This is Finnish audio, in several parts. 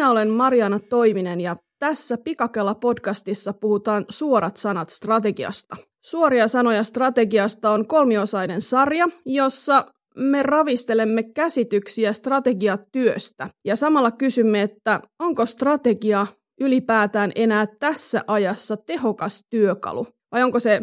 Minä olen Mariana Toiminen ja tässä Pikakella podcastissa puhutaan suorat sanat strategiasta. Suoria sanoja strategiasta on kolmiosainen sarja, jossa me ravistelemme käsityksiä strategiatyöstä ja samalla kysymme, että onko strategia ylipäätään enää tässä ajassa tehokas työkalu vai onko se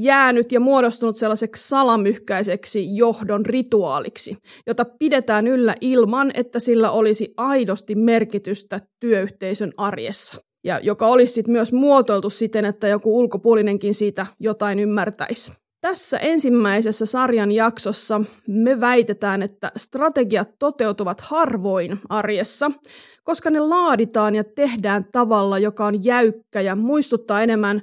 jäänyt ja muodostunut sellaiseksi salamyhkäiseksi johdon rituaaliksi, jota pidetään yllä ilman, että sillä olisi aidosti merkitystä työyhteisön arjessa. Ja joka olisi sit myös muotoiltu siten, että joku ulkopuolinenkin siitä jotain ymmärtäisi. Tässä ensimmäisessä sarjan jaksossa me väitetään, että strategiat toteutuvat harvoin arjessa, koska ne laaditaan ja tehdään tavalla, joka on jäykkä ja muistuttaa enemmän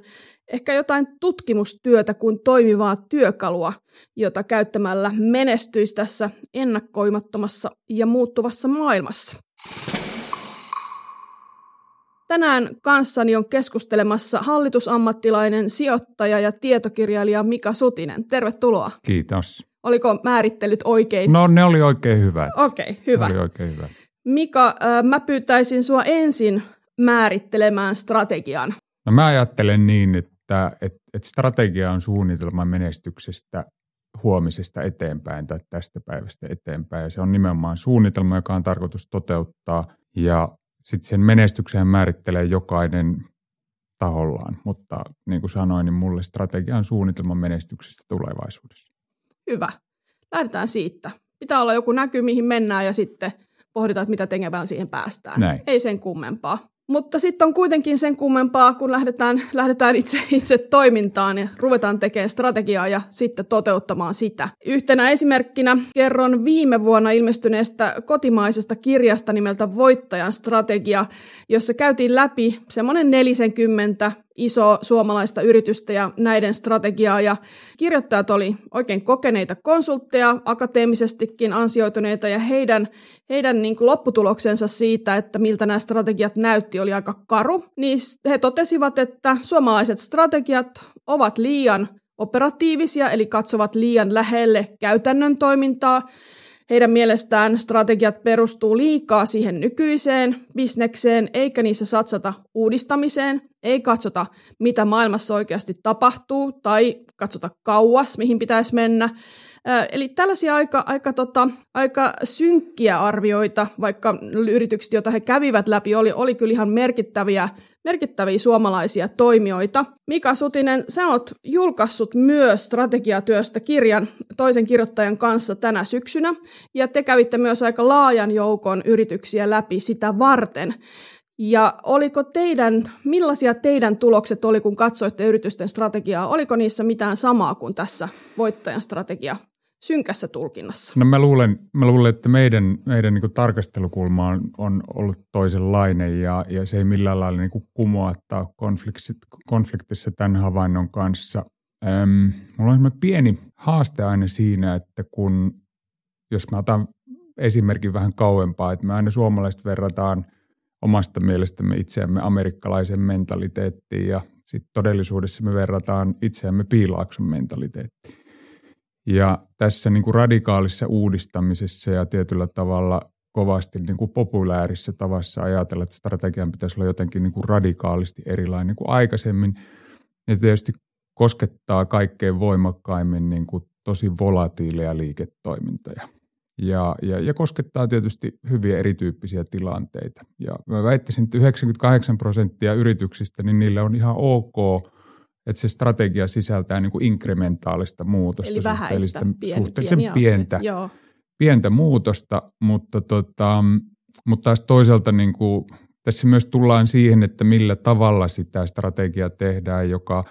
ehkä jotain tutkimustyötä kuin toimivaa työkalua, jota käyttämällä menestyisi tässä ennakkoimattomassa ja muuttuvassa maailmassa. Tänään kanssani on keskustelemassa hallitusammattilainen, sijoittaja ja tietokirjailija Mika Sutinen. Tervetuloa. Kiitos. Oliko määrittelyt oikein? No ne oli oikein hyvät. Okei, okay, hyvä. Ne oli oikein hyvä. Mika, mä pyytäisin sua ensin määrittelemään strategian. No mä ajattelen niin, että, että, että strategia on suunnitelma menestyksestä huomisesta eteenpäin tai tästä päivästä eteenpäin. Ja se on nimenomaan suunnitelma, joka on tarkoitus toteuttaa ja sitten sen menestyksen määrittelee jokainen tahollaan. Mutta niin kuin sanoin, niin mulle strategia on suunnitelma menestyksestä tulevaisuudessa. Hyvä. Lähdetään siitä. Pitää olla joku näky, mihin mennään ja sitten pohditaan, että mitä tekemään siihen päästään. Näin. Ei sen kummempaa. Mutta sitten on kuitenkin sen kummempaa, kun lähdetään, lähdetään itse, itse toimintaan ja ruvetaan tekemään strategiaa ja sitten toteuttamaan sitä. Yhtenä esimerkkinä kerron viime vuonna ilmestyneestä kotimaisesta kirjasta nimeltä Voittajan strategia, jossa käytiin läpi semmoinen 40 iso suomalaista yritystä ja näiden strategiaa. Ja kirjoittajat oli oikein kokeneita konsultteja, akateemisestikin ansioituneita ja heidän, heidän niin kuin lopputuloksensa siitä, että miltä nämä strategiat näytti, oli aika karu. Niin he totesivat, että suomalaiset strategiat ovat liian operatiivisia, eli katsovat liian lähelle käytännön toimintaa, heidän mielestään strategiat perustuu liikaa siihen nykyiseen bisnekseen, eikä niissä satsata uudistamiseen, ei katsota, mitä maailmassa oikeasti tapahtuu, tai katsota kauas, mihin pitäisi mennä. Eli tällaisia aika, aika, tota, aika synkkiä arvioita, vaikka yritykset, joita he kävivät läpi, oli, oli kyllä ihan merkittäviä merkittäviä suomalaisia toimijoita. Mika Sutinen, sä oot julkaissut myös strategiatyöstä kirjan toisen kirjoittajan kanssa tänä syksynä, ja te kävitte myös aika laajan joukon yrityksiä läpi sitä varten. Ja oliko teidän, millaisia teidän tulokset oli, kun katsoitte yritysten strategiaa? Oliko niissä mitään samaa kuin tässä voittajan strategia synkässä tulkinnassa? No mä luulen, mä luulen että meidän, meidän niin tarkastelukulma on, on ollut toisenlainen ja, ja se ei millään lailla niin kumoattaa konfliktissa tämän havainnon kanssa. Öm, mulla on pieni haaste aina siinä, että kun, jos mä otan esimerkin vähän kauempaa, että me aina suomalaiset verrataan omasta mielestämme itseämme amerikkalaisen mentaliteettiin ja sitten todellisuudessa me verrataan itseämme piilaakson mentaliteettiin. Ja tässä niin kuin radikaalissa uudistamisessa ja tietyllä tavalla kovasti niin kuin populäärissä tavassa ajatella, että strategian pitäisi olla jotenkin niin kuin radikaalisti erilainen kuin aikaisemmin. Ja tietysti koskettaa kaikkein voimakkaimmin niin kuin tosi volatiileja liiketoimintoja. Ja, ja, ja koskettaa tietysti hyviä erityyppisiä tilanteita. Ja mä väittäisin, että 98 prosenttia yrityksistä, niin niillä on ihan ok – että se strategia sisältää niin kuin inkrementaalista muutosta. Eli vähäistä, pieni, suhteellisen pieni pientä, pientä muutosta, mutta, tota, mutta taas toisaalta niin kuin, tässä myös tullaan siihen, että millä tavalla sitä strategiaa tehdään, joka,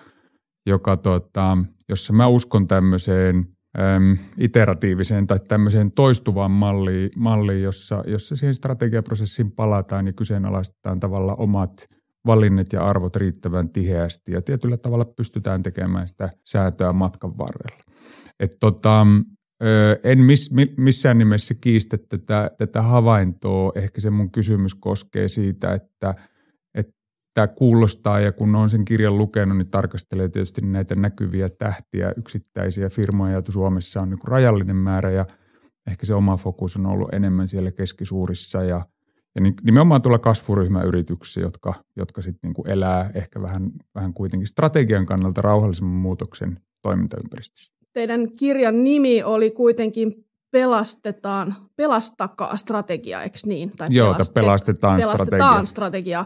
joka tota, jossa mä uskon tämmöiseen äm, iteratiiviseen tai tämmöiseen toistuvaan malliin, malliin jossa, jossa siihen strategiaprosessiin palataan ja kyseenalaistetaan tavallaan omat – valinnat ja arvot riittävän tiheästi ja tietyllä tavalla pystytään tekemään sitä säätöä matkan varrella. Et tota, en miss, missään nimessä kiistä tätä, tätä havaintoa. Ehkä se mun kysymys koskee siitä, että tämä kuulostaa ja kun on sen kirjan lukenut, niin tarkastelee tietysti näitä näkyviä tähtiä, yksittäisiä firmoja, joita Suomessa on niin rajallinen määrä ja ehkä se oma fokus on ollut enemmän siellä keskisuurissa ja – Ja nimenomaan tuolla kasvuryhmäyrityksissä, jotka, jotka sitten niin elää ehkä vähän, vähän kuitenkin strategian kannalta rauhallisemman muutoksen toimintaympäristössä. Teidän kirjan nimi oli kuitenkin pelastetaan, pelastakaa strategia, eikö niin? Tai Joo, pelaste, pelastetaan, pelastetaan strategia. strategia.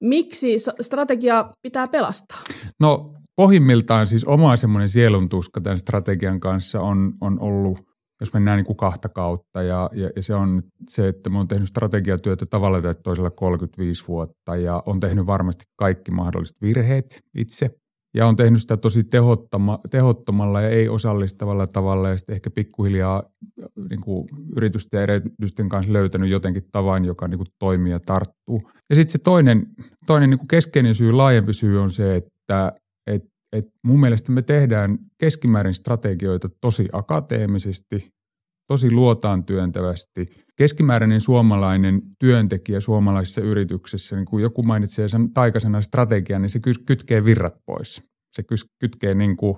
Miksi strategia pitää pelastaa? No pohjimmiltaan siis oma semmoinen sieluntuska tämän strategian kanssa on, on ollut, jos mennään niin kuin kahta kautta, ja, ja, ja se on se, että mä oon tehnyt strategiatyötä tavalla tai toisella 35 vuotta, ja on tehnyt varmasti kaikki mahdolliset virheet itse, ja on tehnyt sitä tosi tehottoma, tehottomalla ja ei-osallistavalla tavalla ja sitten ehkä pikkuhiljaa niin kuin yritysten ja edellytysten kanssa löytänyt jotenkin tavan, joka niin kuin toimii ja tarttuu. Ja sitten se toinen, toinen niin kuin keskeinen syy, laajempi syy on se, että et, et mun mielestä me tehdään keskimäärin strategioita tosi akateemisesti, tosi luotaan työntävästi. Keskimääräinen suomalainen työntekijä suomalaisessa yrityksessä, niin kun joku mainitsee sen taikasena strategia, niin se kytkee virrat pois. Se kytkee niin kuin,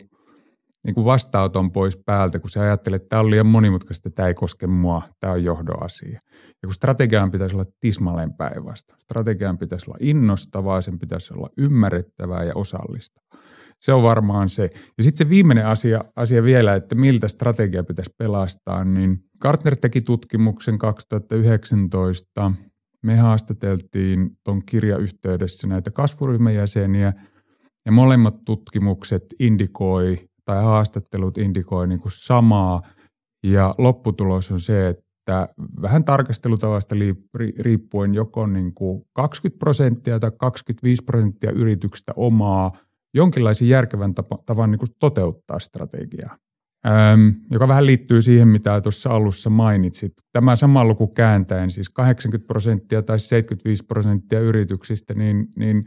niin kuin vastaanoton pois päältä, kun se ajattelee, että tämä on liian monimutkaista, tämä ei koske mua, tämä on johdon asia. Ja kun strategiaan pitäisi olla tismalleen päinvastoin. Strategiaan pitäisi olla innostavaa, sen pitäisi olla ymmärrettävää ja osallistavaa. Se on varmaan se. Ja sitten se viimeinen asia, asia vielä, että miltä strategia pitäisi pelastaa, niin Gartner teki tutkimuksen 2019. Me haastateltiin tuon kirjayhteydessä näitä kasvuryhmän jäseniä, ja molemmat tutkimukset indikoi, tai haastattelut indikoi niin kuin samaa, ja lopputulos on se, että vähän tarkastelutavasta riippuen joko niin kuin 20 prosenttia tai 25 prosenttia yrityksistä omaa – jonkinlaisen järkevän tapa, tavan niin kuin toteuttaa strategiaa, Öm, joka vähän liittyy siihen, mitä tuossa alussa mainitsit. Tämä sama luku kääntäen, siis 80 prosenttia tai 75 prosenttia yrityksistä, niin, niin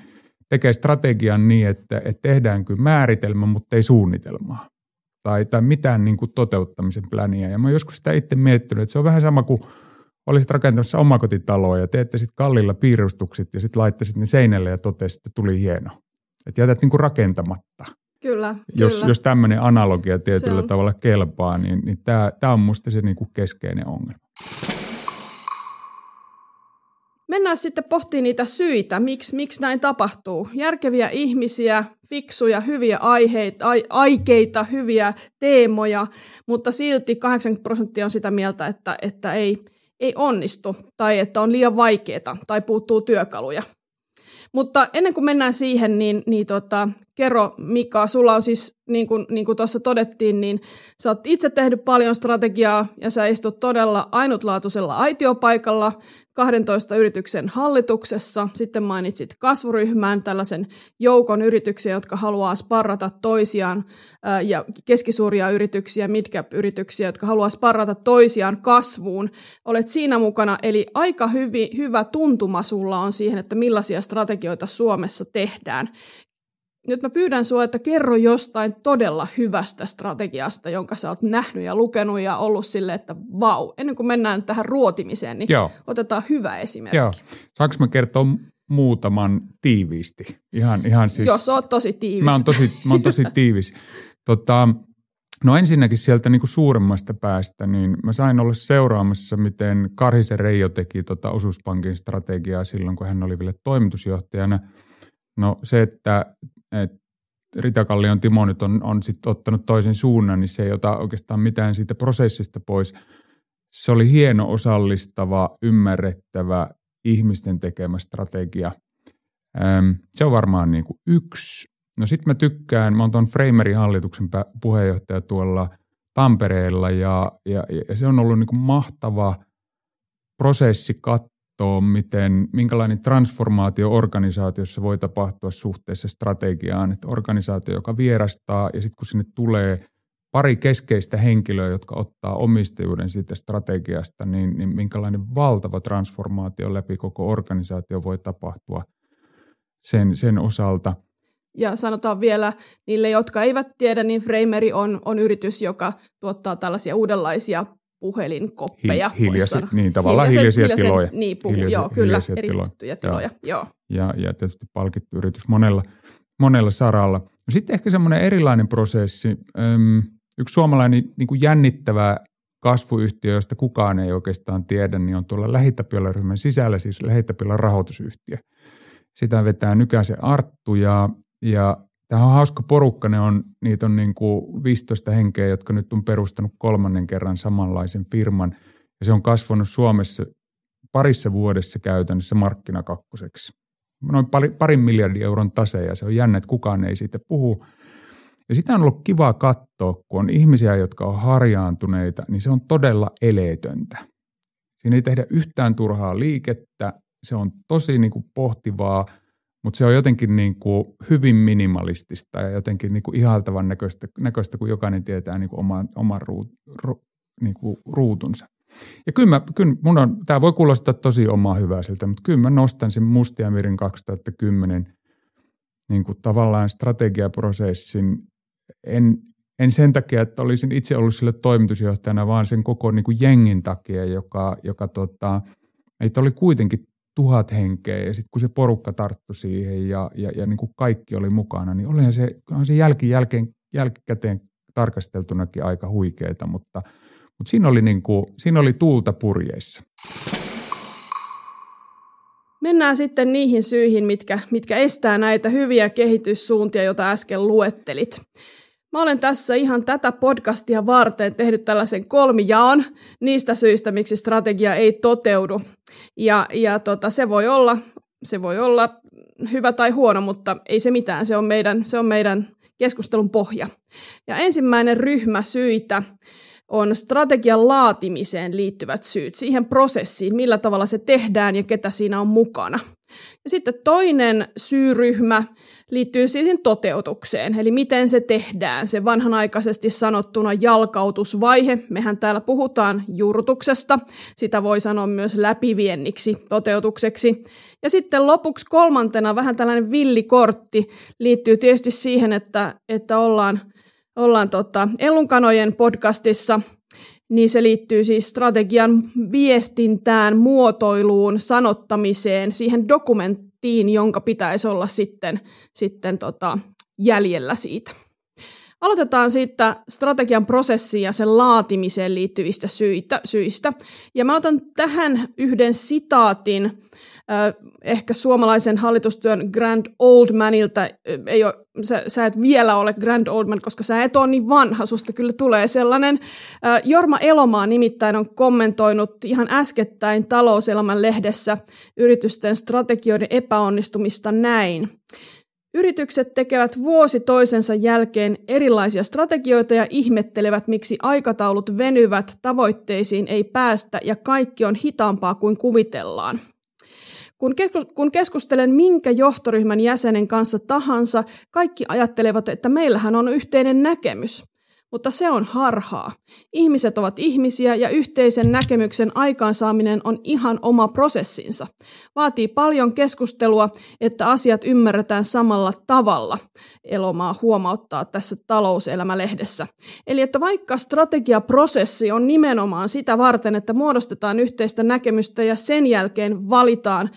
tekee strategian niin, että, että tehdään kyllä määritelmä, mutta ei suunnitelmaa. Tai, tai mitään niin kuin toteuttamisen pläniä. Ja mä joskus sitä itse miettinyt, että se on vähän sama kuin olisit rakentamassa omakotitaloa ja teette sitten kallilla piirustukset ja sitten laittaisit ne seinälle ja totesit, että tuli hieno. Että jätät niin kuin rakentamatta. Kyllä, jos, kyllä. jos tämmöinen analogia tietyllä tavalla kelpaa, niin, niin tämä, tämä on minusta se niin kuin keskeinen ongelma. Mennään sitten pohtimaan niitä syitä, miksi, miksi näin tapahtuu. Järkeviä ihmisiä, fiksuja, hyviä aiheita, ai, aikeita, hyviä teemoja, mutta silti 80 prosenttia on sitä mieltä, että, että ei, ei onnistu tai että on liian vaikeaa tai puuttuu työkaluja. Mutta ennen kuin mennään siihen, niin, niin tota, kerro Mika, sulla on siis, niin kuin, niin kuin tuossa todettiin, niin sä oot itse tehnyt paljon strategiaa ja sä istut todella ainutlaatuisella aitiopaikalla 12 yrityksen hallituksessa. Sitten mainitsit kasvuryhmään tällaisen joukon yrityksiä, jotka haluaa sparrata toisiaan ja keskisuuria yrityksiä, midcap-yrityksiä, jotka haluaa sparrata toisiaan kasvuun. Olet siinä mukana, eli aika hyvi, hyvä tuntuma sulla on siihen, että millaisia strategioita Suomessa tehdään nyt mä pyydän sinua, että kerro jostain todella hyvästä strategiasta, jonka sä oot nähnyt ja lukenut ja ollut sille, että vau. Ennen kuin mennään tähän ruotimiseen, niin Joo. otetaan hyvä esimerkki. Joo. Saanko mä kertoa muutaman tiiviisti? Ihan, ihan siis, Jos oot tosi tiivis. Mä oon tosi, mä oon tosi tiivis. Tota, no ensinnäkin sieltä niin kuin suuremmasta päästä, niin mä sain olla seuraamassa, miten Karhisen Reijo teki tota osuuspankin strategiaa silloin, kun hän oli vielä toimitusjohtajana – No se, että, että Rita Kallion Timo nyt on, on sit ottanut toisen suunnan, niin se ei ota oikeastaan mitään siitä prosessista pois. Se oli hieno, osallistava, ymmärrettävä, ihmisten tekemä strategia. se on varmaan niin kuin yksi. No sitten mä tykkään, mä oon tuon Framerin hallituksen puheenjohtaja tuolla Tampereella ja, ja, ja se on ollut niin kuin mahtava prosessi kat, katsoa, miten, minkälainen transformaatio organisaatiossa voi tapahtua suhteessa strategiaan. Että organisaatio, joka vierastaa ja sitten kun sinne tulee pari keskeistä henkilöä, jotka ottaa omistajuuden siitä strategiasta, niin, niin minkälainen valtava transformaatio läpi koko organisaatio voi tapahtua sen, sen osalta. Ja sanotaan vielä niille, jotka eivät tiedä, niin Frameri on, on yritys, joka tuottaa tällaisia uudenlaisia puhelinkoppeja. Hi, hiljaisi, niin, tavallaan hiljaisia, hiljaisia tiloja. Niin, puhu, hiljaisia, joo, kyllä, eristettyjä tiloja. Joo. Ja, ja tietysti palkittu yritys monella, monella saralla. No sitten ehkä semmoinen erilainen prosessi. Öm, yksi suomalainen niin kuin jännittävä kasvuyhtiö, josta kukaan ei oikeastaan tiedä, niin on tuolla lähitapiolla sisällä, siis lähitapiolla rahoitusyhtiö. Sitä vetää Nykäsen Arttu ja, ja tämä on hauska porukka, ne on, niitä on niin kuin 15 henkeä, jotka nyt on perustanut kolmannen kerran samanlaisen firman ja se on kasvanut Suomessa parissa vuodessa käytännössä markkinakakkoseksi. Noin pari, parin miljardin euron tase ja se on jännä, että kukaan ei siitä puhu. Ja sitä on ollut kiva katsoa, kun on ihmisiä, jotka on harjaantuneita, niin se on todella eleetöntä. Siinä ei tehdä yhtään turhaa liikettä, se on tosi niin kuin pohtivaa, mutta se on jotenkin niin kuin hyvin minimalistista ja jotenkin niin kuin ihaltavan näköistä, näköistä, kun jokainen tietää niin kuin oman, oman ruut, ru, niin kuin ruutunsa. Ja kyllä, mä, kyllä mun on, tämä voi kuulostaa tosi omaa hyväiseltä, mutta kyllä mä nostan sen Mustiamirin 2010 niin kuin tavallaan strategiaprosessin en, en sen takia, että olisin itse ollut sille toimitusjohtajana, vaan sen koko niin kuin jengin takia, joka, joka tota, meitä oli kuitenkin tuhat henkeä ja sitten kun se porukka tarttui siihen ja, ja, ja niin kuin kaikki oli mukana, niin olihan se, on se jälki, jälkeen, jälkikäteen tarkasteltunakin aika huikeeta, mutta, mutta siinä, oli niin kuin, siinä oli tuulta purjeissa. Mennään sitten niihin syihin, mitkä, mitkä estää näitä hyviä kehityssuuntia, joita äsken luettelit. Mä olen tässä ihan tätä podcastia varten tehnyt tällaisen kolmijaon niistä syistä, miksi strategia ei toteudu. Ja, ja tota, se, voi olla, se voi olla hyvä tai huono, mutta ei se mitään. Se on meidän, se on meidän keskustelun pohja. Ja ensimmäinen ryhmä syitä on strategian laatimiseen liittyvät syyt, siihen prosessiin, millä tavalla se tehdään ja ketä siinä on mukana. Ja sitten toinen syyryhmä liittyy siihen toteutukseen, eli miten se tehdään, se vanhanaikaisesti sanottuna jalkautusvaihe. Mehän täällä puhutaan juurtuksesta, sitä voi sanoa myös läpivienniksi toteutukseksi. Ja sitten lopuksi kolmantena vähän tällainen villikortti liittyy tietysti siihen, että, että ollaan, ollaan tota, Ellunkanojen podcastissa – niin se liittyy siis strategian viestintään, muotoiluun, sanottamiseen, siihen dokumenttiin, jonka pitäisi olla sitten, sitten tota, jäljellä siitä. Aloitetaan siitä strategian prosessiin ja sen laatimiseen liittyvistä syitä, syistä. Ja mä otan tähän yhden sitaatin ehkä suomalaisen hallitustyön Grand Old Manilta, ei ole, sä, sä et vielä ole Grand Old Man, koska sä et ole niin vanha, susta kyllä tulee sellainen. Jorma Elomaa nimittäin on kommentoinut ihan äskettäin talouselämän lehdessä yritysten strategioiden epäonnistumista näin. Yritykset tekevät vuosi toisensa jälkeen erilaisia strategioita ja ihmettelevät, miksi aikataulut venyvät, tavoitteisiin ei päästä ja kaikki on hitaampaa kuin kuvitellaan. Kun keskustelen minkä johtoryhmän jäsenen kanssa tahansa, kaikki ajattelevat, että meillähän on yhteinen näkemys. Mutta se on harhaa. Ihmiset ovat ihmisiä ja yhteisen näkemyksen aikaansaaminen on ihan oma prosessinsa. Vaatii paljon keskustelua, että asiat ymmärretään samalla tavalla, Elomaa huomauttaa tässä talouselämälehdessä. Eli että vaikka strategiaprosessi on nimenomaan sitä varten, että muodostetaan yhteistä näkemystä ja sen jälkeen valitaan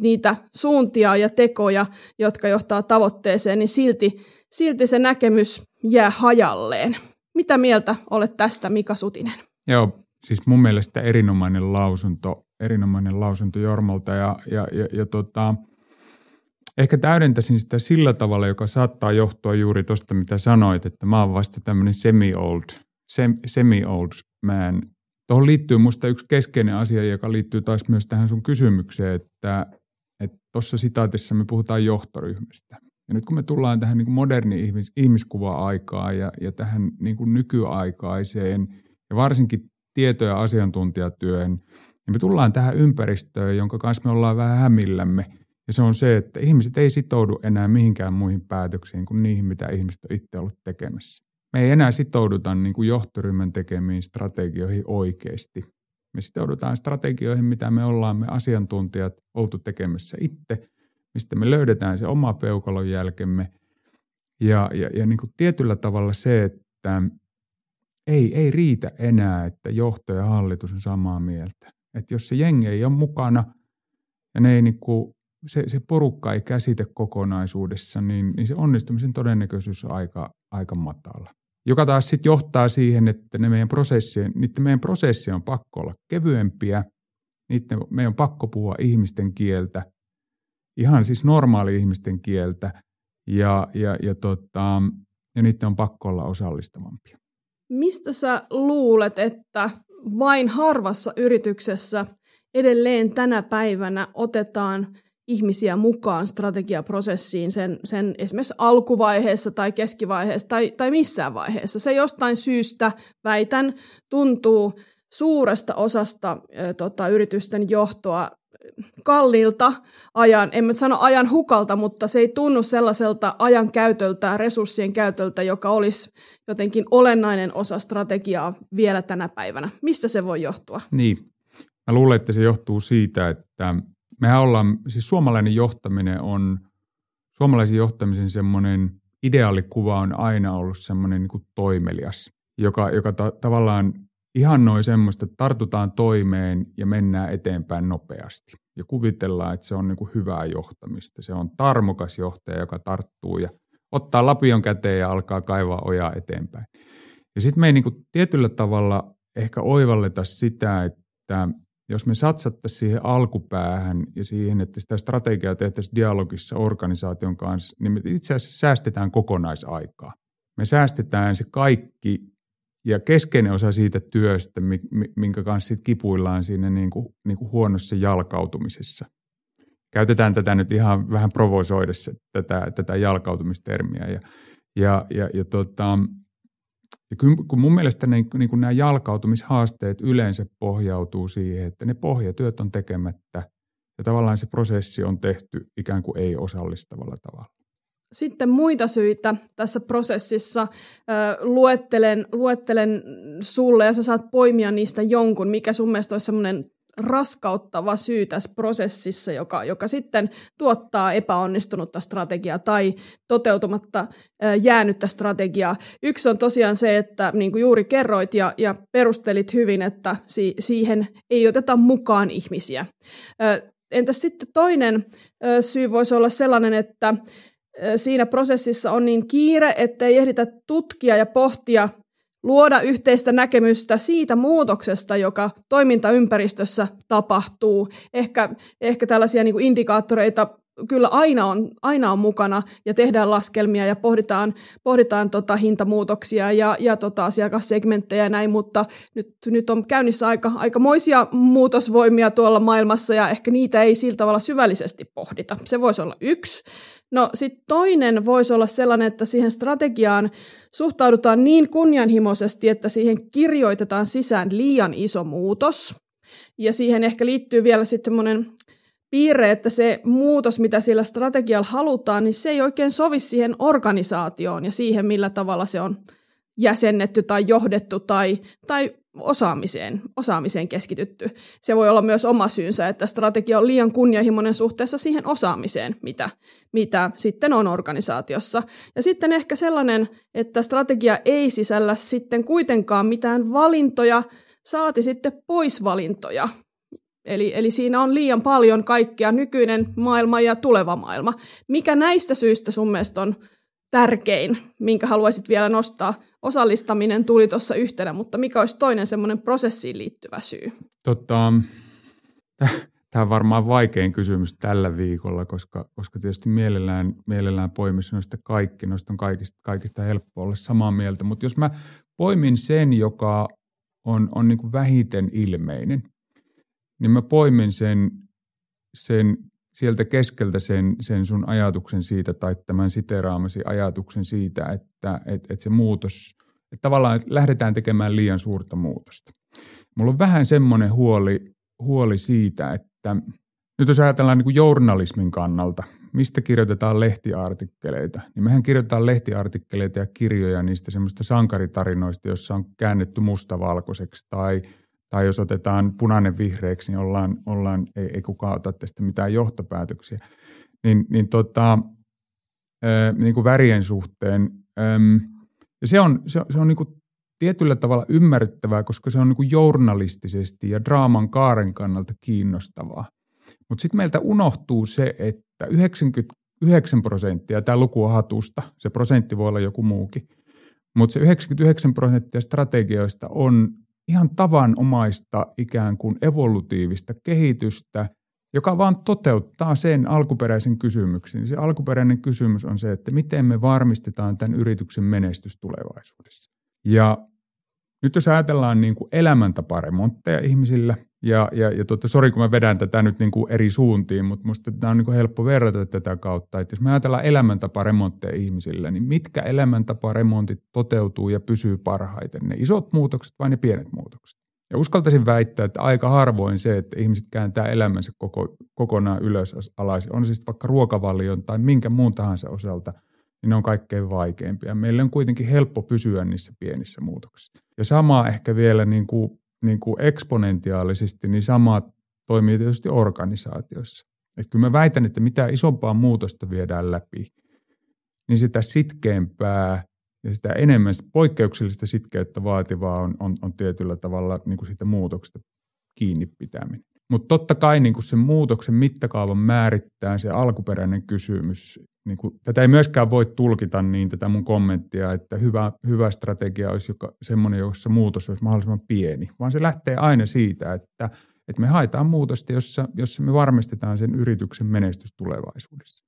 niitä suuntia ja tekoja, jotka johtaa tavoitteeseen, niin silti, silti se näkemys jää hajalleen. Mitä mieltä olet tästä, Mika Sutinen? Joo, siis mun mielestä erinomainen lausunto, erinomainen lausunto Jormalta ja, ja, ja, ja tota, ehkä täydentäisin sitä sillä tavalla, joka saattaa johtua juuri tuosta, mitä sanoit, että mä oon vasta tämmöinen semi-old, semi-old man. Tuohon liittyy musta yksi keskeinen asia, joka liittyy taas myös tähän sun kysymykseen, että tuossa sitaatissa me puhutaan johtoryhmästä. Ja nyt kun me tullaan tähän niin moderni ihmis, ihmiskuva-aikaan ja, ja tähän niin kuin nykyaikaiseen ja varsinkin tieto- ja asiantuntijatyöhön, niin me tullaan tähän ympäristöön, jonka kanssa me ollaan vähän hämillämme. Ja se on se, että ihmiset ei sitoudu enää mihinkään muihin päätöksiin kuin niihin, mitä ihmiset on itse ollut tekemässä. Me ei enää sitouduta niin kuin johtoryhmän tekemiin strategioihin oikeasti. Me sitoudutaan strategioihin, mitä me ollaan me asiantuntijat oltu tekemässä itse – mistä me löydetään se oma peukalon jälkemme. Ja, ja, ja niin kuin tietyllä tavalla se, että ei, ei riitä enää, että johto ja hallitus on samaa mieltä. Että jos se jengi ei ole mukana ja ne ei niin kuin, se, se porukka ei käsite kokonaisuudessa, niin, niin se onnistumisen todennäköisyys on aika, aika matala. Joka taas sitten johtaa siihen, että ne meidän prosessien, niiden meidän prosessien on pakko olla kevyempiä, niiden, meidän on pakko puhua ihmisten kieltä, ihan siis normaali ihmisten kieltä, ja, ja, ja, tota, ja niiden on pakko olla osallistavampia. Mistä sä luulet, että vain harvassa yrityksessä edelleen tänä päivänä otetaan ihmisiä mukaan strategiaprosessiin sen, sen esimerkiksi alkuvaiheessa tai keskivaiheessa tai, tai missään vaiheessa. Se jostain syystä, väitän, tuntuu suuresta osasta ö, tota, yritysten johtoa kalliilta ajan, en mä sano ajan hukalta, mutta se ei tunnu sellaiselta ajan käytöltä, resurssien käytöltä, joka olisi jotenkin olennainen osa strategiaa vielä tänä päivänä. Mistä se voi johtua? Niin, mä luulen, että se johtuu siitä, että mehän ollaan, siis suomalainen johtaminen on, suomalaisen johtamisen semmoinen ideaalikuva on aina ollut semmoinen niin kuin toimelias, joka, joka ta- tavallaan ihannoi semmoista, että tartutaan toimeen ja mennään eteenpäin nopeasti. Ja kuvitellaan, että se on niin kuin hyvää johtamista. Se on tarmokas johtaja, joka tarttuu ja ottaa lapion käteen ja alkaa kaivaa ojaa eteenpäin. Ja sitten me ei niin kuin tietyllä tavalla ehkä oivalleta sitä, että jos me satsattaisiin siihen alkupäähän ja siihen, että sitä strategiaa tehtäisiin dialogissa organisaation kanssa, niin me itse asiassa säästetään kokonaisaikaa. Me säästetään se kaikki ja keskeinen osa siitä työstä, minkä kanssa sit kipuillaan siinä niin kuin, niin kuin huonossa jalkautumisessa. Käytetään tätä nyt ihan vähän provosoidessa, tätä, tätä jalkautumistermiä. Ja, ja, ja, ja tota, ja kun mun mielestä ne, niin kuin nämä jalkautumishaasteet yleensä pohjautuu siihen, että ne pohjatyöt on tekemättä ja tavallaan se prosessi on tehty ikään kuin ei-osallistavalla tavalla. Sitten muita syitä tässä prosessissa luettelen, luettelen sulle ja sä saat poimia niistä jonkun, mikä sun mielestä olisi semmoinen raskauttava syy tässä prosessissa, joka, joka sitten tuottaa epäonnistunutta strategiaa tai toteutumatta jäänyttä strategiaa. Yksi on tosiaan se, että niin kuin juuri kerroit ja, ja perustelit hyvin, että si, siihen ei oteta mukaan ihmisiä. Entäs sitten toinen syy voisi olla sellainen, että siinä prosessissa on niin kiire, ettei ehditä tutkia ja pohtia luoda yhteistä näkemystä siitä muutoksesta, joka toimintaympäristössä tapahtuu. Ehkä, ehkä tällaisia niin indikaattoreita kyllä aina on, aina on mukana ja tehdään laskelmia ja pohditaan, pohditaan tota hintamuutoksia ja, ja tota asiakassegmenttejä ja näin, mutta nyt, nyt on käynnissä aika, aikamoisia muutosvoimia tuolla maailmassa ja ehkä niitä ei sillä tavalla syvällisesti pohdita. Se voisi olla yksi. No sitten toinen voisi olla sellainen, että siihen strategiaan suhtaudutaan niin kunnianhimoisesti, että siihen kirjoitetaan sisään liian iso muutos. Ja siihen ehkä liittyy vielä sitten semmoinen piirre, että se muutos, mitä sillä strategialla halutaan, niin se ei oikein sovi siihen organisaatioon ja siihen, millä tavalla se on jäsennetty tai johdettu tai, tai osaamiseen, osaamiseen keskitytty. Se voi olla myös oma syynsä, että strategia on liian kunnianhimoinen suhteessa siihen osaamiseen, mitä, mitä sitten on organisaatiossa. Ja sitten ehkä sellainen, että strategia ei sisällä sitten kuitenkaan mitään valintoja, saati sitten poisvalintoja. Eli, eli siinä on liian paljon kaikkea nykyinen maailma ja tuleva maailma. Mikä näistä syistä sun mielestä on tärkein, minkä haluaisit vielä nostaa? Osallistaminen tuli tuossa yhtenä, mutta mikä olisi toinen semmoinen prosessiin liittyvä syy? Tota, tämä on varmaan vaikein kysymys tällä viikolla, koska, koska tietysti mielellään, mielellään poimissa noista kaikki, noista on kaikista, kaikista helppo olla samaa mieltä. Mutta jos mä poimin sen, joka on, on niin vähiten ilmeinen, niin mä poimin sen, sen sieltä keskeltä sen, sen sun ajatuksen siitä tai tämän siteraamasi ajatuksen siitä, että et, et se muutos, että tavallaan lähdetään tekemään liian suurta muutosta. Mulla on vähän semmoinen huoli, huoli siitä, että nyt jos ajatellaan niin kuin journalismin kannalta, mistä kirjoitetaan lehtiartikkeleita, niin mehän kirjoitetaan lehtiartikkeleita ja kirjoja niistä semmoista sankaritarinoista, jossa on käännetty mustavalkoiseksi tai – tai jos otetaan punainen vihreäksi, niin ollaan, ollaan ei, ei kukaan ota tästä mitään johtopäätöksiä. Niin, niin, tota, niin kuin värien suhteen. ja se on, se, se on niin kuin tietyllä tavalla ymmärrettävää, koska se on niin kuin journalistisesti ja draaman kaaren kannalta kiinnostavaa. Mutta sitten meiltä unohtuu se, että 99 prosenttia, tämä luku on hatusta, se prosentti voi olla joku muukin, Mutta se 99 prosenttia strategioista on ihan tavanomaista ikään kuin evolutiivista kehitystä, joka vaan toteuttaa sen alkuperäisen kysymyksen. Se alkuperäinen kysymys on se, että miten me varmistetaan tämän yrityksen menestys tulevaisuudessa. Ja nyt jos ajatellaan niin kuin elämäntaparemontteja ihmisillä, ja, ja, ja tuota, sori kun mä vedän tätä nyt niin kuin eri suuntiin, mutta musta tämä on niin kuin helppo verrata tätä kautta, että jos me ajatellaan elämäntaparemontteja ihmisillä, niin mitkä elämäntaparemontit toteutuu ja pysyy parhaiten, ne isot muutokset vai ne pienet muutokset? Ja uskaltaisin väittää, että aika harvoin se, että ihmiset kääntää elämänsä koko, kokonaan ylös alas, on siis vaikka ruokavalion tai minkä muun tahansa osalta, niin ne on kaikkein vaikeimpia. Meillä on kuitenkin helppo pysyä niissä pienissä muutoksissa. Ja sama ehkä vielä niin kuin, niin kuin eksponentiaalisesti, niin sama toimii tietysti organisaatiossa. Että kyllä mä väitän, että mitä isompaa muutosta viedään läpi, niin sitä sitkeämpää ja sitä enemmän poikkeuksellista sitkeyttä vaativaa on, on, on tietyllä tavalla niin kuin siitä muutoksesta kiinni pitäminen. Mutta totta kai niin kuin sen muutoksen mittakaavan määrittää se alkuperäinen kysymys. Niin kuin, tätä ei myöskään voi tulkita niin tätä mun kommenttia, että hyvä, hyvä strategia olisi joka, semmoinen, jossa muutos olisi mahdollisimman pieni, vaan se lähtee aina siitä, että, että me haetaan muutosta, jossa, jossa me varmistetaan sen yrityksen menestys tulevaisuudessa.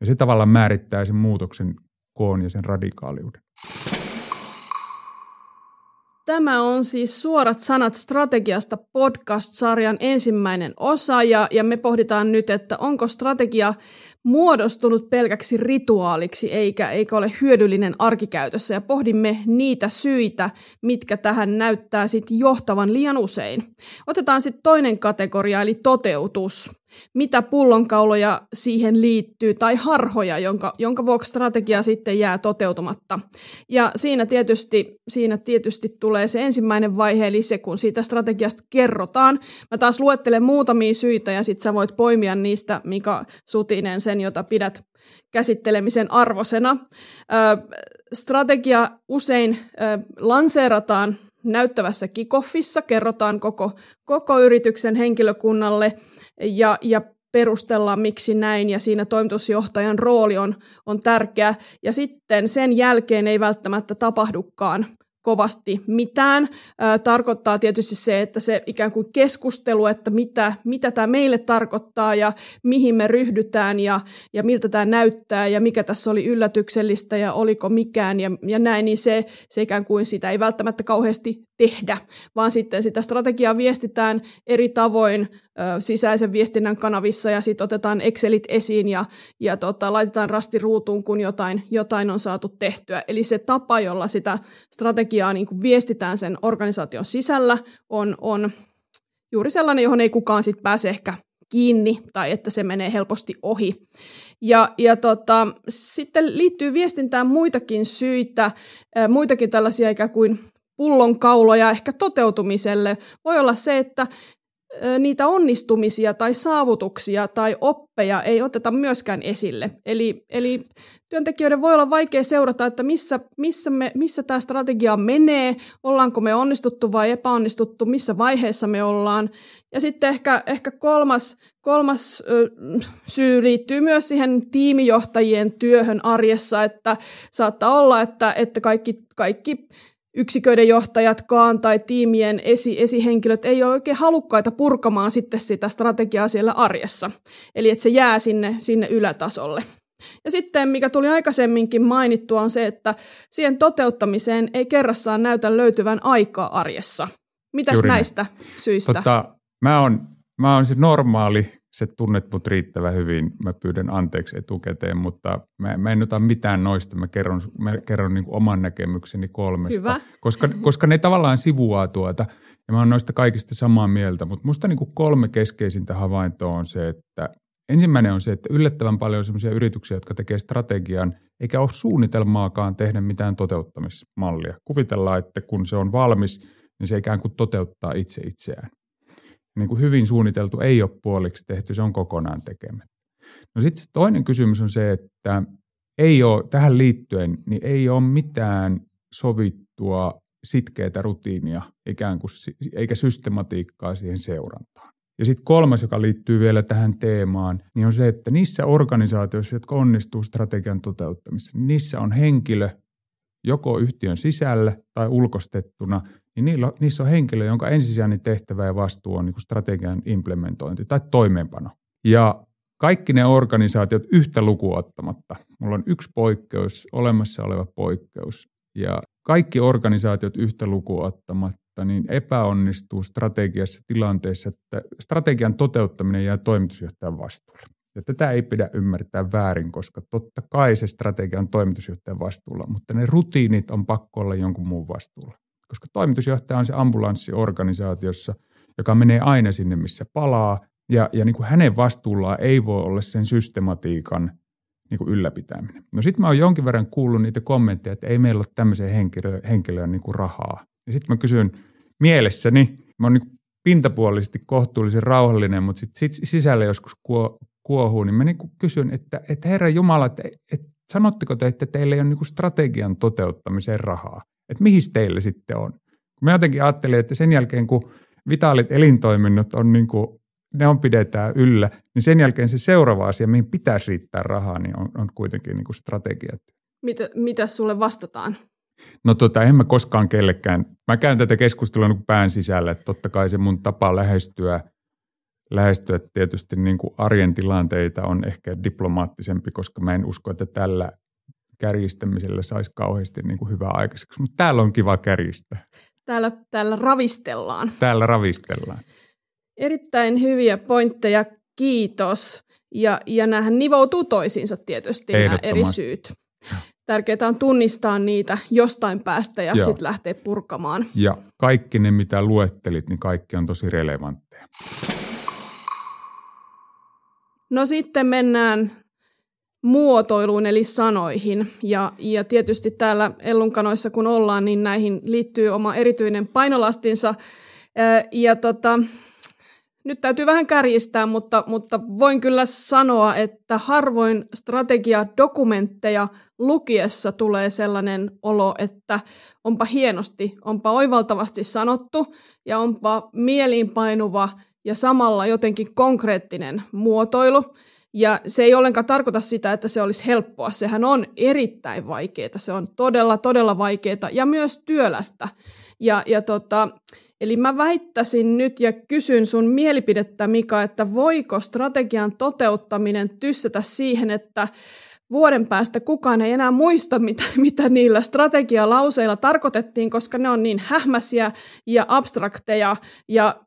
Ja se tavallaan määrittää sen muutoksen koon ja sen radikaaliuden. Tämä on siis Suorat sanat strategiasta podcast-sarjan ensimmäinen osa ja, ja me pohditaan nyt, että onko strategia muodostunut pelkäksi rituaaliksi eikä, eikä ole hyödyllinen arkikäytössä ja pohdimme niitä syitä, mitkä tähän näyttää sitten johtavan liian usein. Otetaan sitten toinen kategoria eli toteutus mitä pullonkauloja siihen liittyy tai harhoja, jonka, jonka vuoksi strategia sitten jää toteutumatta. Ja siinä tietysti, siinä tietysti tulee se ensimmäinen vaihe, eli se kun siitä strategiasta kerrotaan. Mä taas luettelen muutamia syitä ja sitten sä voit poimia niistä, Mika Sutinen, sen jota pidät käsittelemisen arvosena. Strategia usein lanseerataan näyttävässä kikoffissa, kerrotaan koko, koko yrityksen henkilökunnalle – ja, ja perustellaan, miksi näin, ja siinä toimitusjohtajan rooli on, on tärkeä. Ja sitten sen jälkeen ei välttämättä tapahdukaan kovasti mitään. Tarkoittaa tietysti se, että se ikään kuin keskustelu, että mitä, mitä tämä meille tarkoittaa ja mihin me ryhdytään ja, ja miltä tämä näyttää ja mikä tässä oli yllätyksellistä ja oliko mikään ja, ja näin, niin se, se ikään kuin sitä ei välttämättä kauheasti tehdä, vaan sitten sitä strategiaa viestitään eri tavoin ö, sisäisen viestinnän kanavissa ja sitten otetaan Excelit esiin ja, ja tota, laitetaan rasti ruutuun, kun jotain, jotain on saatu tehtyä. Eli se tapa, jolla sitä strategiaa niin kuin viestitään sen organisaation sisällä, on, on juuri sellainen, johon ei kukaan sitten pääse ehkä kiinni tai että se menee helposti ohi. Ja, ja tota, sitten liittyy viestintään muitakin syitä, muitakin tällaisia ikään kuin pullonkauloja ehkä toteutumiselle voi olla se, että niitä onnistumisia tai saavutuksia tai oppeja ei oteta myöskään esille. Eli, eli työntekijöiden voi olla vaikea seurata, että missä, missä, me, missä tämä strategia menee, ollaanko me onnistuttu vai epäonnistuttu, missä vaiheessa me ollaan. Ja sitten ehkä, ehkä kolmas, kolmas ö, syy liittyy myös siihen tiimijohtajien työhön arjessa, että saattaa olla, että, että kaikki, kaikki yksiköiden johtajatkaan tai tiimien esi- esihenkilöt ei ole oikein halukkaita purkamaan sitten sitä strategiaa siellä arjessa. Eli että se jää sinne, sinne ylätasolle. Ja sitten, mikä tuli aikaisemminkin mainittua, on se, että siihen toteuttamiseen ei kerrassaan näytä löytyvän aikaa arjessa. Mitäs Juuri näistä näin. syistä? Tota, mä oon, mä oon se normaali se tunnet mut riittävän hyvin, mä pyydän anteeksi etukäteen, mutta mä, mä en ota mitään noista, mä kerron, mä kerron niin oman näkemykseni kolmesta, Hyvä. Koska, koska ne tavallaan sivuaa tuota, ja mä oon noista kaikista samaa mieltä, mutta musta niin kuin kolme keskeisintä havaintoa on se, että ensimmäinen on se, että yllättävän paljon on sellaisia yrityksiä, jotka tekee strategian, eikä ole suunnitelmaakaan tehdä mitään toteuttamismallia. Kuvitellaan, että kun se on valmis, niin se ikään kuin toteuttaa itse itseään niin kuin hyvin suunniteltu ei ole puoliksi tehty, se on kokonaan tekemättä. No sitten toinen kysymys on se, että ei ole, tähän liittyen niin ei ole mitään sovittua sitkeitä rutiinia ikään kuin, eikä systematiikkaa siihen seurantaan. Ja sitten kolmas, joka liittyy vielä tähän teemaan, niin on se, että niissä organisaatioissa, jotka onnistuu strategian toteuttamisessa, niin niissä on henkilö, joko yhtiön sisällä tai ulkostettuna, niin niillä, niissä on henkilö, jonka ensisijainen tehtävä ja vastuu on niin strategian implementointi tai toimeenpano. Ja kaikki ne organisaatiot yhtä lukuottamatta. Mulla on yksi poikkeus, olemassa oleva poikkeus. Ja kaikki organisaatiot yhtä lukuottamatta niin epäonnistuu strategiassa tilanteessa, että strategian toteuttaminen jää toimitusjohtajan vastuulle. Ja tätä ei pidä ymmärtää väärin, koska totta kai se strategia on toimitusjohtajan vastuulla, mutta ne rutiinit on pakko olla jonkun muun vastuulla. Koska toimitusjohtaja on se ambulanssi organisaatiossa, joka menee aina sinne, missä palaa, ja, ja niin kuin hänen vastuullaan ei voi olla sen systematiikan niin kuin ylläpitäminen. No sitten mä oon jonkin verran kuullut niitä kommentteja, että ei meillä ole tämmöiseen henkilöön, henkilöön niin kuin rahaa. Ja sitten mä kysyn mielessäni, mä oon niin pintapuolisesti kohtuullisen rauhallinen, mutta sitten sit sisällä joskus kuo, kuohuu, niin mä niin kuin kysyn, että, että Herra Jumala, että, että sanotteko te, että teillä ei ole niin kuin strategian toteuttamiseen rahaa? Että mihin teille sitten on? Mä jotenkin ajattelin, että sen jälkeen kun vitaalit elintoiminnot on niin kuin ne on pidetään yllä, niin sen jälkeen se seuraava asia, mihin pitäisi riittää rahaa, niin on, on kuitenkin niin kuin strategiat. Mitä, mitä sulle vastataan? No tota, en mä koskaan kellekään. Mä käyn tätä keskustelua niin pään sisällä, että totta kai se mun tapa lähestyä, lähestyä tietysti niin kuin arjen tilanteita on ehkä diplomaattisempi, koska mä en usko, että tällä kärjistämisellä saisi kauheasti niin kuin hyvää aikaiseksi. Mutta täällä on kiva kärjistää. Täällä, täällä ravistellaan. Täällä ravistellaan. Erittäin hyviä pointteja, kiitos. Ja, ja näähän nivoutuu toisiinsa tietysti nämä eri syyt. Tärkeää on tunnistaa niitä jostain päästä ja sitten lähteä purkamaan. Ja kaikki ne, mitä luettelit, niin kaikki on tosi relevantteja. No sitten mennään muotoiluun eli sanoihin. Ja, ja tietysti täällä Ellunkanoissa kun ollaan, niin näihin liittyy oma erityinen painolastinsa. Ja tota, nyt täytyy vähän kärjistää, mutta, mutta voin kyllä sanoa, että harvoin strategiadokumentteja lukiessa tulee sellainen olo, että onpa hienosti, onpa oivaltavasti sanottu ja onpa mieliinpainuva ja samalla jotenkin konkreettinen muotoilu. Ja se ei ollenkaan tarkoita sitä, että se olisi helppoa. Sehän on erittäin vaikeaa. Se on todella, todella vaikeaa ja myös työlästä. Ja, ja tota, Eli mä väittäisin nyt ja kysyn sun mielipidettä, Mika, että voiko strategian toteuttaminen tyssätä siihen, että vuoden päästä kukaan ei enää muista, mitä, mitä niillä strategialauseilla tarkoitettiin, koska ne on niin hähmäsiä ja abstrakteja ja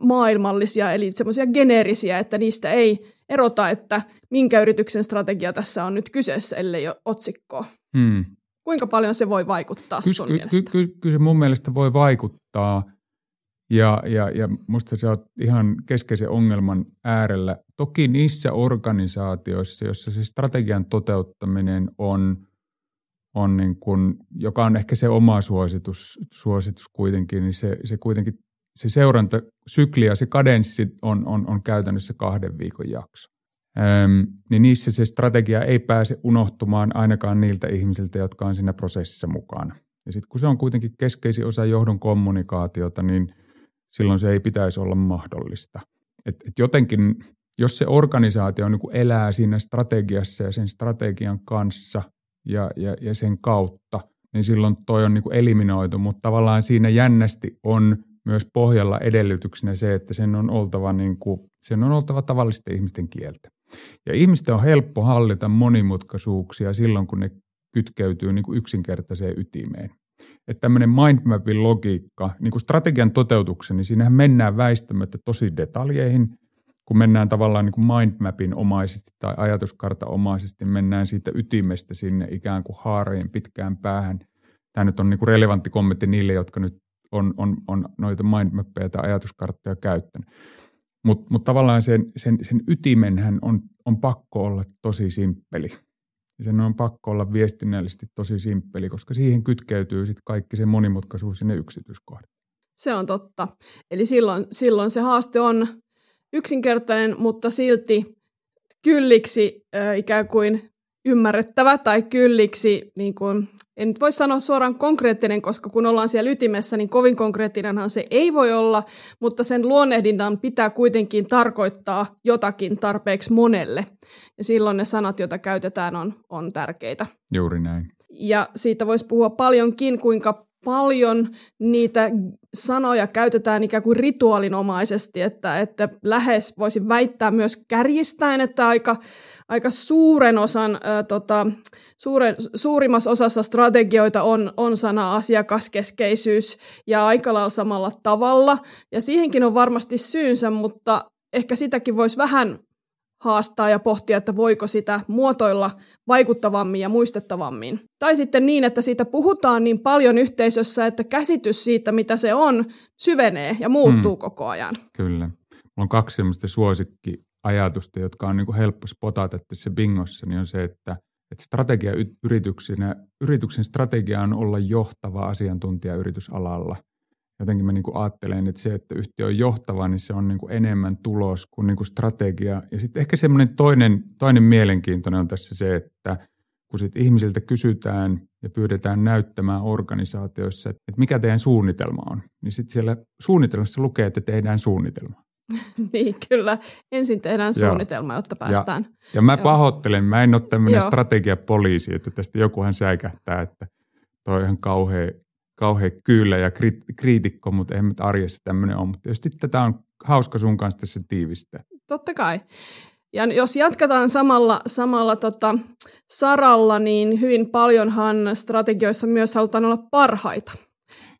yleismaailmallisia, eli semmoisia geneerisiä, että niistä ei erota, että minkä yrityksen strategia tässä on nyt kyseessä, ellei ole otsikkoa. Hmm. Kuinka paljon se voi vaikuttaa ky- sun ky- mielestä? Ky- ky- kyllä se mun mielestä voi vaikuttaa. Ja, ja, ja musta sä oot ihan keskeisen ongelman äärellä. Toki niissä organisaatioissa, joissa se strategian toteuttaminen on, on niin kun, joka on ehkä se oma suositus, suositus kuitenkin, niin se, se kuitenkin se seurantasykli ja se kadenssi on, on, on käytännössä kahden viikon jakso. Öm, niin niissä se strategia ei pääse unohtumaan ainakaan niiltä ihmisiltä, jotka on siinä prosessissa mukana. Ja sitten kun se on kuitenkin keskeisin osa johdon kommunikaatiota, niin silloin se ei pitäisi olla mahdollista. Et, et jotenkin, jos se organisaatio niin kuin elää siinä strategiassa ja sen strategian kanssa ja, ja, ja sen kautta, niin silloin toi on niin kuin eliminoitu, mutta tavallaan siinä jännästi on myös pohjalla edellytyksenä se, että sen on oltava, niin kuin, sen on oltava tavallisten ihmisten kieltä. Ja ihmisten on helppo hallita monimutkaisuuksia silloin, kun ne kytkeytyy niin kuin yksinkertaiseen ytimeen. Että tämmöinen mindmapin logiikka, niin kuin strategian toteutuksen, niin siinähän mennään väistämättä tosi detaljeihin, kun mennään tavallaan niin kuin mindmapin omaisesti tai ajatuskarta omaisesti, mennään siitä ytimestä sinne ikään kuin haarojen pitkään päähän. Tämä nyt on niin kuin relevantti kommentti niille, jotka nyt on, on, on noita mindmappeja tai ajatuskarttoja käyttänyt. Mutta mut tavallaan sen, sen, sen ytimenhän on, on pakko olla tosi simppeli. Sen on pakko olla viestinnällisesti tosi simppeli, koska siihen kytkeytyy sitten kaikki se monimutkaisuus sinne yksityiskohdat. Se on totta. Eli silloin, silloin se haaste on yksinkertainen, mutta silti kylliksi äh, ikään kuin ymmärrettävä tai kylliksi, niin kuin, en nyt voi sanoa suoraan konkreettinen, koska kun ollaan siellä ytimessä, niin kovin konkreettinenhan se ei voi olla, mutta sen luonnehdinnan pitää kuitenkin tarkoittaa jotakin tarpeeksi monelle. Ja silloin ne sanat, joita käytetään, on, on tärkeitä. Juuri näin. Ja siitä voisi puhua paljonkin, kuinka paljon niitä sanoja käytetään ikään kuin rituaalinomaisesti, että, että lähes voisin väittää myös kärjistäen, että aika, aika suuren osan, ä, tota, suuren, suurimmassa osassa strategioita on, on sana asiakaskeskeisyys ja aika lailla samalla tavalla. Ja siihenkin on varmasti syynsä, mutta ehkä sitäkin voisi vähän haastaa ja pohtia, että voiko sitä muotoilla vaikuttavammin ja muistettavammin. Tai sitten niin, että siitä puhutaan niin paljon yhteisössä, että käsitys siitä, mitä se on, syvenee ja muuttuu hmm. koko ajan. Kyllä. Mulla on kaksi sellaista suosikkiajatusta, jotka on niin kuin helppo spotata tässä bingossa, niin on se, että, että strategiayrityksenä, yrityksen strategia on olla johtava asiantuntija yritysalalla – jotenkin mä niin kuin ajattelen, että se, että yhtiö on johtava, niin se on niin kuin enemmän tulos kuin, niin kuin strategia. Ja sitten ehkä semmoinen toinen, toinen mielenkiintoinen on tässä se, että kun sit ihmisiltä kysytään ja pyydetään näyttämään organisaatioissa, että mikä teidän suunnitelma on, niin sitten siellä suunnitelmassa lukee, että tehdään suunnitelma. niin, kyllä. Ensin tehdään suunnitelma, jotta päästään. Ja, ja mä pahoittelen, mä en ole tämmöinen strategiapoliisi, että tästä jokuhan säikähtää, että toi on ihan kauhean kauhean kyllä ja kriitikko, mutta eihän nyt arjessa tämmöinen ole. Mutta tietysti tätä on hauska sun kanssa tässä tiivistää. Totta kai. Ja jos jatketaan samalla, samalla tota, saralla, niin hyvin paljonhan strategioissa myös halutaan olla parhaita.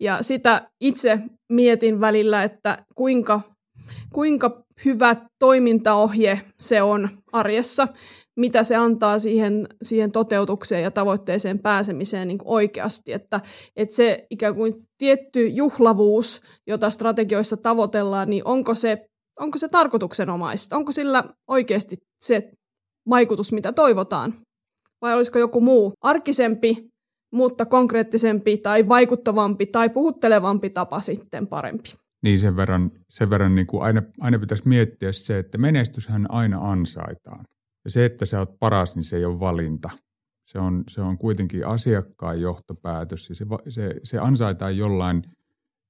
Ja sitä itse mietin välillä, että kuinka, kuinka hyvä toimintaohje se on arjessa mitä se antaa siihen, siihen toteutukseen ja tavoitteeseen pääsemiseen niin oikeasti. Että, että se ikään kuin tietty juhlavuus, jota strategioissa tavoitellaan, niin onko se, onko se tarkoituksenomaista? Onko sillä oikeasti se vaikutus, mitä toivotaan? Vai olisiko joku muu arkisempi, mutta konkreettisempi tai vaikuttavampi tai puhuttelevampi tapa sitten parempi? Niin sen verran, sen verran niin kuin aina, aina pitäisi miettiä se, että menestyshän aina ansaitaan. Ja se, että sä oot paras, niin se ei ole valinta. Se on, se on kuitenkin asiakkaan johtopäätös ja se, se, se ansaitaan jollain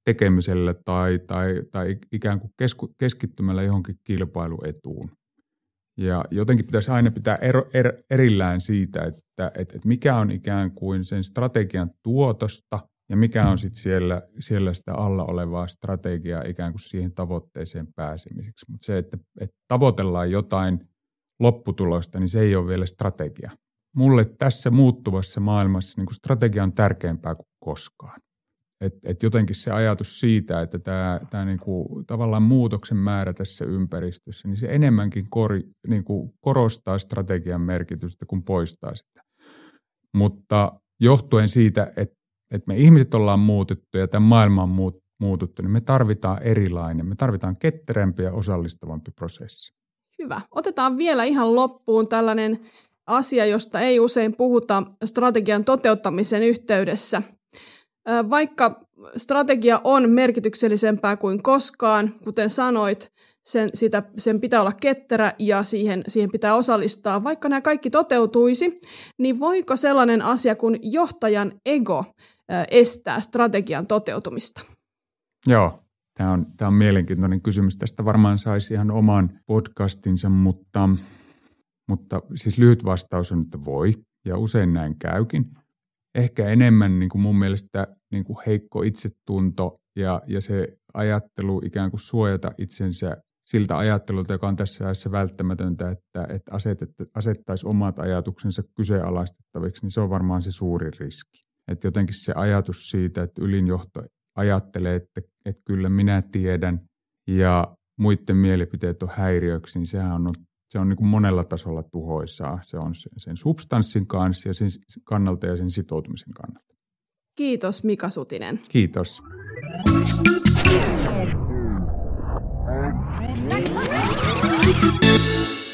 tekemisellä tai, tai, tai ikään kuin kesku, keskittymällä johonkin kilpailuetuun. Ja jotenkin pitäisi aina pitää ero, er, erillään siitä, että, että, että mikä on ikään kuin sen strategian tuotosta ja mikä on sitten siellä, siellä sitä alla olevaa strategiaa ikään kuin siihen tavoitteeseen pääsemiseksi. Mutta se, että, että tavoitellaan jotain lopputulosta, niin se ei ole vielä strategia. Mulle tässä muuttuvassa maailmassa niin strategia on tärkeämpää kuin koskaan. Et, et jotenkin se ajatus siitä, että tämä, niin tavallaan muutoksen määrä tässä ympäristössä, niin se enemmänkin kor, niin kuin korostaa strategian merkitystä kuin poistaa sitä. Mutta johtuen siitä, että, että me ihmiset ollaan muutettu ja tämä maailma on muututtu, niin me tarvitaan erilainen, me tarvitaan ketterämpi ja osallistavampi prosessi. Hyvä. Otetaan vielä ihan loppuun tällainen asia, josta ei usein puhuta strategian toteuttamisen yhteydessä. Vaikka strategia on merkityksellisempää kuin koskaan, kuten sanoit, sen, sitä, sen pitää olla ketterä ja siihen, siihen pitää osallistaa. Vaikka nämä kaikki toteutuisi, niin voiko sellainen asia kuin johtajan ego estää strategian toteutumista? Joo, Tämä on, tämä on mielenkiintoinen kysymys. Tästä varmaan saisi ihan oman podcastinsa, mutta, mutta siis lyhyt vastaus on, että voi, ja usein näin käykin. Ehkä enemmän niin kuin mun mielestä niin kuin heikko itsetunto ja, ja se ajattelu ikään kuin suojata itsensä siltä ajattelulta, joka on tässä ajassa välttämätöntä, että, että asettaisi omat ajatuksensa kyseenalaistettaviksi, niin se on varmaan se suuri riski. Että jotenkin se ajatus siitä, että ylinjohto ajattelee, että, että kyllä minä tiedän ja muiden mielipiteet on häiriöksi, niin sehän on, se on niin kuin monella tasolla tuhoisaa. Se on sen substanssin kanssa ja sen kannalta ja sen sitoutumisen kannalta. Kiitos Mika Sutinen. Kiitos. Thank you.